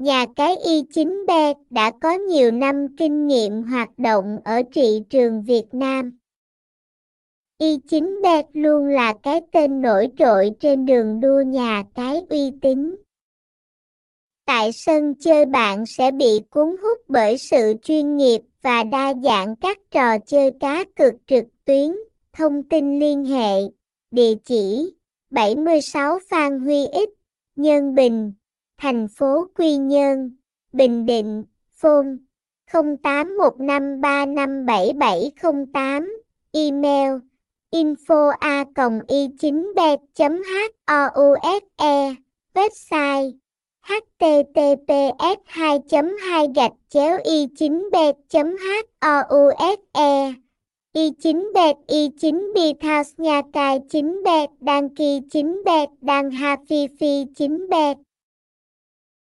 Nhà cái Y9B đã có nhiều năm kinh nghiệm hoạt động ở thị trường Việt Nam. Y9B luôn là cái tên nổi trội trên đường đua nhà cái uy tín. Tại sân chơi bạn sẽ bị cuốn hút bởi sự chuyên nghiệp và đa dạng các trò chơi cá cược trực tuyến. Thông tin liên hệ, địa chỉ 76 Phan Huy Ích, Nhân Bình, thành phố Quy Nhơn, Bình Định, phone 0815357708, email info a y 9 bet house website https 2 2 gạch chéo y 9 bet house y 9 bet y 9 bet house nhà tài 9 bet đăng ký 9 bet đăng happy phi 9 bet